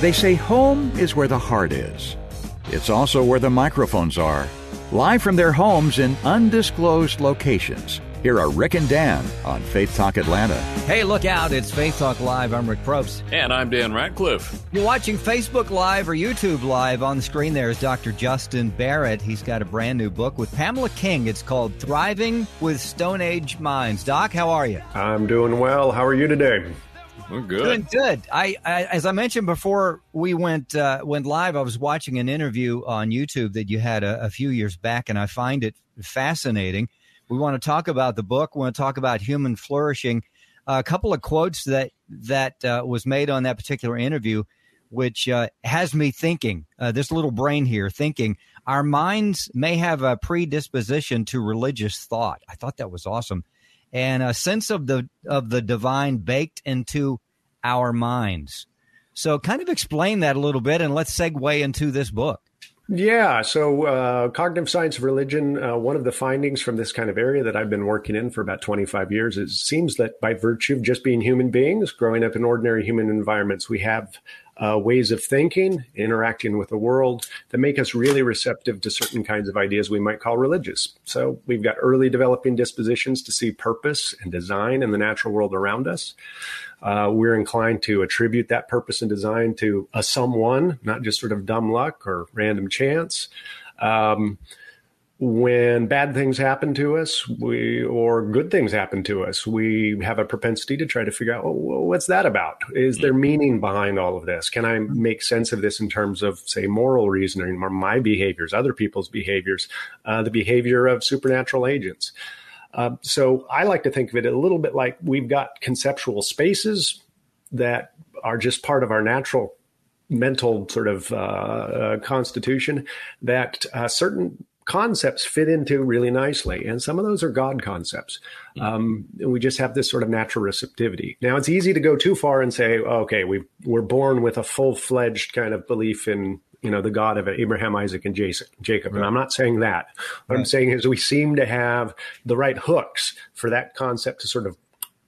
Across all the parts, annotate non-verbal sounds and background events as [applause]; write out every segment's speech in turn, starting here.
They say home is where the heart is. It's also where the microphones are. Live from their homes in undisclosed locations. Here are Rick and Dan on Faith Talk Atlanta. Hey, look out. It's Faith Talk Live. I'm Rick Probst. And I'm Dan Ratcliffe. You're watching Facebook Live or YouTube Live. On the screen there is Dr. Justin Barrett. He's got a brand new book with Pamela King. It's called Thriving with Stone Age Minds. Doc, how are you? I'm doing well. How are you today? We're good. Doing good. I, I as I mentioned before we went uh, went live, I was watching an interview on YouTube that you had a, a few years back, and I find it fascinating. We want to talk about the book. We want to talk about human flourishing. Uh, a couple of quotes that that uh, was made on that particular interview, which uh, has me thinking. Uh, this little brain here thinking our minds may have a predisposition to religious thought. I thought that was awesome and a sense of the of the divine baked into our minds. So, kind of explain that a little bit, and let's segue into this book. Yeah, so uh, cognitive science of religion, uh, one of the findings from this kind of area that I've been working in for about 25 years, it seems that by virtue of just being human beings, growing up in ordinary human environments, we have uh, ways of thinking, interacting with the world that make us really receptive to certain kinds of ideas we might call religious. So we've got early developing dispositions to see purpose and design in the natural world around us. Uh, we're inclined to attribute that purpose and design to a someone, not just sort of dumb luck or random chance. Um, when bad things happen to us, we or good things happen to us, we have a propensity to try to figure out well, what's that about. Is there meaning behind all of this? Can I make sense of this in terms of, say, moral reasoning or my behaviors, other people's behaviors, uh, the behavior of supernatural agents? Uh, so I like to think of it a little bit like we've got conceptual spaces that are just part of our natural mental sort of uh, uh, constitution that uh, certain concepts fit into really nicely. And some of those are God concepts. Um, and we just have this sort of natural receptivity. Now, it's easy to go too far and say, okay, we we're born with a full fledged kind of belief in you know the God of Abraham, Isaac, and Jacob. And I'm not saying that. What right. I'm saying is we seem to have the right hooks for that concept to sort of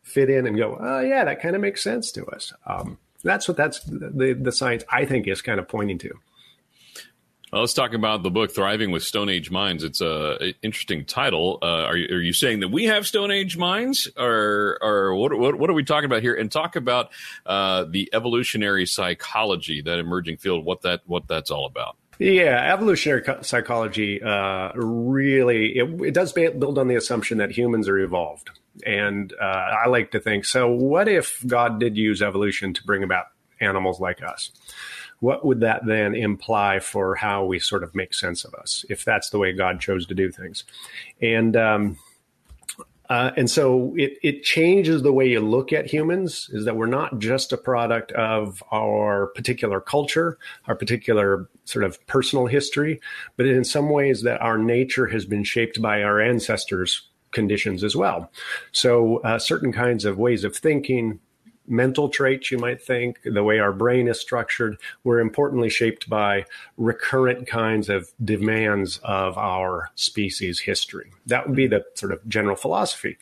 fit in and go, oh yeah, that kind of makes sense to us. Um, that's what that's the the science I think is kind of pointing to. Well, let's talk about the book "Thriving with Stone Age Minds." It's a interesting title. Uh, are, you, are you saying that we have Stone Age minds, or or what, what, what are we talking about here? And talk about uh, the evolutionary psychology, that emerging field, what that what that's all about. Yeah, evolutionary psychology uh, really it, it, does build on the assumption that humans are evolved, and uh, I like to think so. What if God did use evolution to bring about animals like us? What would that then imply for how we sort of make sense of us if that's the way God chose to do things? And um, uh, and so it, it changes the way you look at humans is that we're not just a product of our particular culture, our particular sort of personal history, but in some ways that our nature has been shaped by our ancestors' conditions as well. So uh, certain kinds of ways of thinking, mental traits, you might think, the way our brain is structured, were importantly shaped by recurrent kinds of demands of our species history. That would be the sort of general philosophy.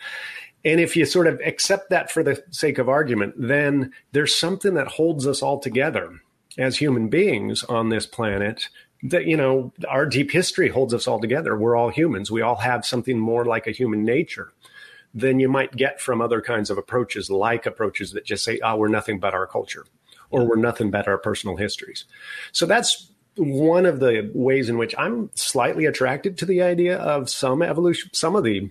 And if you sort of accept that for the sake of argument, then there's something that holds us all together as human beings on this planet that you know our deep history holds us all together we're all humans we all have something more like a human nature than you might get from other kinds of approaches, like approaches that just say, oh, we're nothing but our culture or we're nothing but our personal histories. So that's one of the ways in which I'm slightly attracted to the idea of some evolution, some of the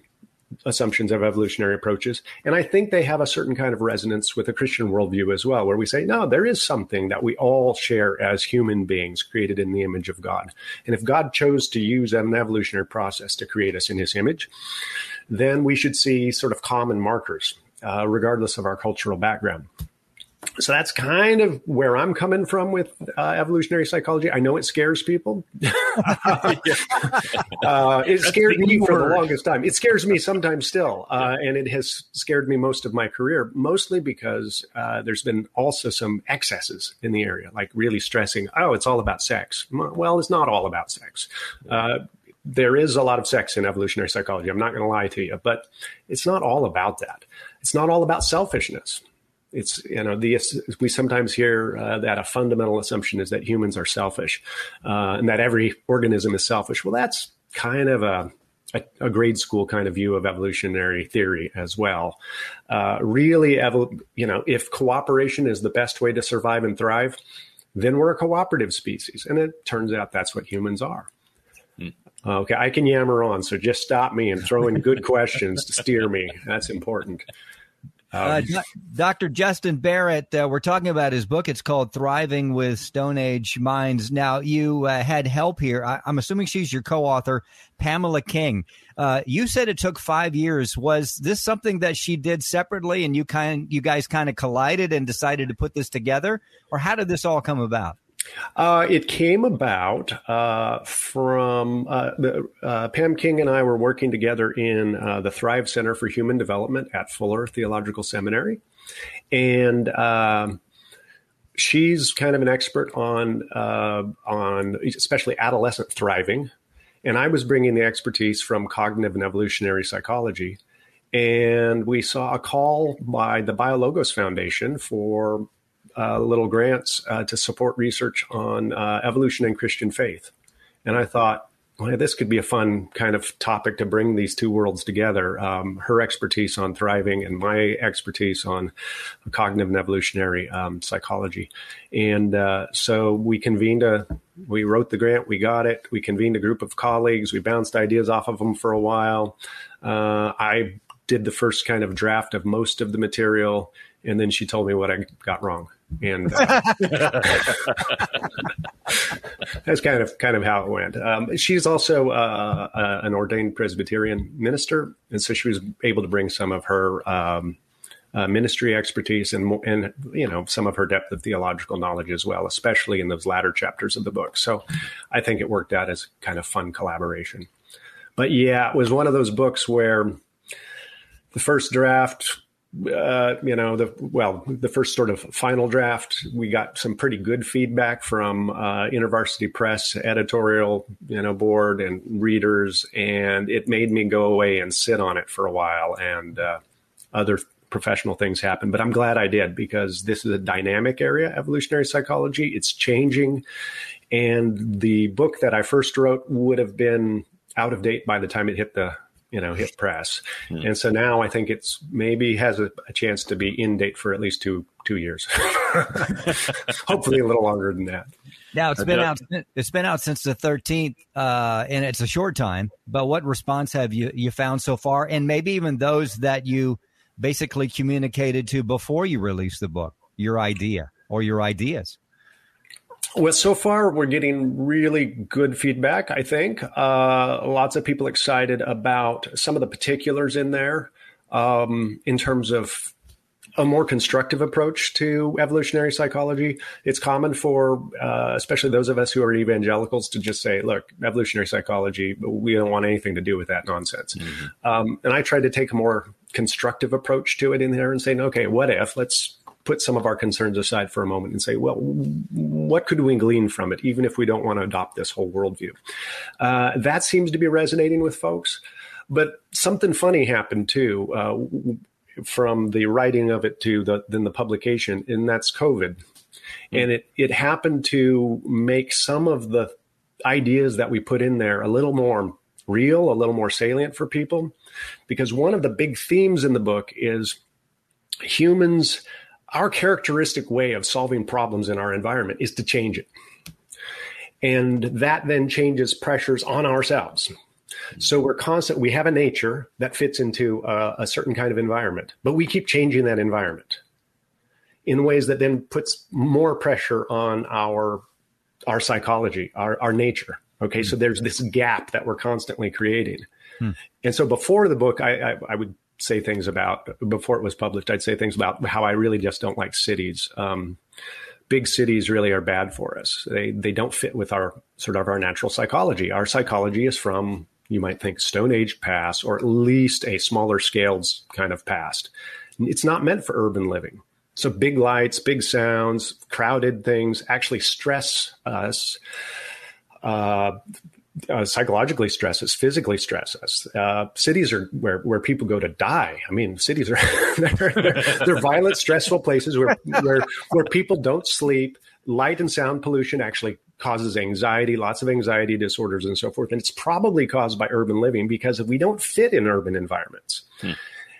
assumptions of evolutionary approaches. And I think they have a certain kind of resonance with a Christian worldview as well, where we say, no, there is something that we all share as human beings created in the image of God. And if God chose to use an evolutionary process to create us in his image, then we should see sort of common markers, uh, regardless of our cultural background. so that's kind of where I'm coming from with uh, evolutionary psychology. I know it scares people. [laughs] uh, it scared me for the longest time. It scares me sometimes still, uh, and it has scared me most of my career, mostly because uh, there's been also some excesses in the area, like really stressing, oh, it's all about sex. Well, it's not all about sex. There is a lot of sex in evolutionary psychology. I'm not going to lie to you, but it's not all about that. It's not all about selfishness it's you know the we sometimes hear uh, that a fundamental assumption is that humans are selfish uh, and that every organism is selfish well that's kind of a, a, a grade school kind of view of evolutionary theory as well uh, really you know if cooperation is the best way to survive and thrive then we're a cooperative species and it turns out that's what humans are hmm. Okay, I can yammer on, so just stop me and throw in good [laughs] questions to steer me. That's important. Uh, um, uh, Dr. Justin Barrett, uh, we're talking about his book. It's called Thriving with Stone Age Minds. Now, you uh, had help here. I, am assuming she's your co author, Pamela King. Uh, you said it took five years. Was this something that she did separately and you kind you guys kind of collided and decided to put this together? Or how did this all come about? Uh, it came about uh, from uh, the, uh, Pam King and I were working together in uh, the Thrive Center for Human Development at Fuller Theological Seminary, and um, she's kind of an expert on uh, on especially adolescent thriving, and I was bringing the expertise from cognitive and evolutionary psychology. And we saw a call by the BioLogos Foundation for little grants uh, to support research on uh, evolution and Christian faith. And I thought, well, this could be a fun kind of topic to bring these two worlds together. Um, her expertise on thriving and my expertise on cognitive and evolutionary um, psychology. And uh, so we convened a, we wrote the grant, we got it, we convened a group of colleagues, we bounced ideas off of them for a while. Uh, I did the first kind of draft of most of the material, and then she told me what I got wrong and [laughs] uh, [laughs] that's kind of kind of how it went. Um, she's also uh, uh, an ordained Presbyterian minister, and so she was able to bring some of her um, uh, ministry expertise and and you know some of her depth of theological knowledge as well, especially in those latter chapters of the book. So I think it worked out as kind of fun collaboration. But yeah, it was one of those books where the first draft uh, you know, the well, the first sort of final draft, we got some pretty good feedback from uh, InterVarsity Press editorial, you know, board and readers, and it made me go away and sit on it for a while, and uh, other professional things happen. But I'm glad I did because this is a dynamic area, evolutionary psychology. It's changing, and the book that I first wrote would have been out of date by the time it hit the you know hit press. Mm. and so now i think it's maybe has a, a, chance to be in date for at least two two years. [laughs] Hopefully a little longer than that. Now it's been out it's been out since the 13th uh, and it's a short time but what response have you you found so far? And maybe even those that you basically communicated to before you released the book your idea or your ideas well, so far we're getting really good feedback. I think uh, lots of people excited about some of the particulars in there um, in terms of a more constructive approach to evolutionary psychology. It's common for, uh, especially those of us who are evangelicals, to just say, "Look, evolutionary psychology, we don't want anything to do with that nonsense." Mm-hmm. Um, and I tried to take a more constructive approach to it in there and saying, "Okay, what if? Let's put some of our concerns aside for a moment and say, well, what could we glean from it, even if we don't want to adopt this whole worldview? Uh, that seems to be resonating with folks. But something funny happened too uh, from the writing of it to the, then the publication, and that's COVID. Mm-hmm. And it, it happened to make some of the ideas that we put in there a little more real, a little more salient for people. Because one of the big themes in the book is humans our characteristic way of solving problems in our environment is to change it. And that then changes pressures on ourselves. So we're constant, we have a nature that fits into a, a, certain kind of environment, but we keep changing that environment in ways that then puts more pressure on our, our psychology, our, our nature. Okay. So there's this gap that we're constantly creating. Hmm. And so before the book, I, I, I would say things about before it was published. I'd say things about how I really just don't like cities. Um, big cities really are bad for us. They they don't fit with our sort of our natural psychology. Our psychology is from you might think Stone Age past, or at least a smaller scaled kind of past. It's not meant for urban living. So big lights, big sounds, crowded things actually stress us. Uh, uh, psychologically stress us, physically stress us. Uh, cities are where, where people go to die. I mean, cities are [laughs] they're, they're, they're, violent, stressful places where, where where people don't sleep. Light and sound pollution actually causes anxiety, lots of anxiety disorders, and so forth. And it's probably caused by urban living because we don't fit in urban environments. Hmm.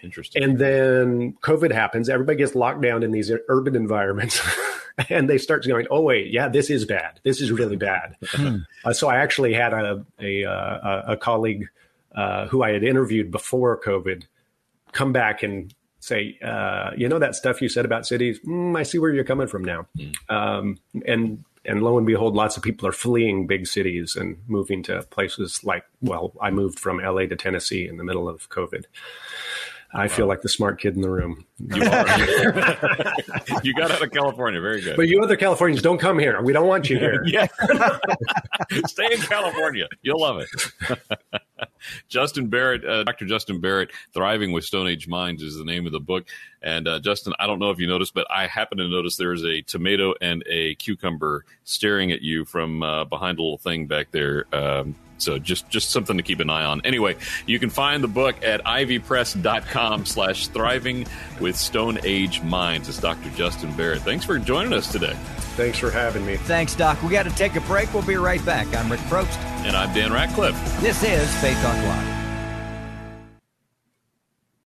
Interesting. And then COVID happens. Everybody gets locked down in these urban environments. [laughs] [laughs] and they start going, oh, wait, yeah, this is bad. This is really bad. Hmm. [laughs] uh, so I actually had a, a, uh, a, a colleague uh, who I had interviewed before COVID come back and say, uh, you know, that stuff you said about cities, mm, I see where you're coming from now. Mm. Um, and and lo and behold, lots of people are fleeing big cities and moving to places like, well, I moved from LA to Tennessee in the middle of COVID. I wow. feel like the smart kid in the room. [laughs] You, are. [laughs] you, got out of California. Very good. But you other Californians, don't come here. We don't want you here. [laughs] yeah. Stay in California. You'll love it. Justin Barrett, uh, Dr. Justin Barrett, Thriving with Stone Age Minds is the name of the book. And uh, Justin, I don't know if you noticed, but I happen to notice there's a tomato and a cucumber staring at you from uh, behind a little thing back there. Um, so just just something to keep an eye on. Anyway, you can find the book at ivypress.com slash thriving with Stone Age Minds. It's Dr. Justin Barrett. Thanks for joining us today. Thanks for having me. Thanks, Doc. We got to take a break. We'll be right back. I'm Rick Probst. And I'm Dan Ratcliffe. This is Faith Talk Live.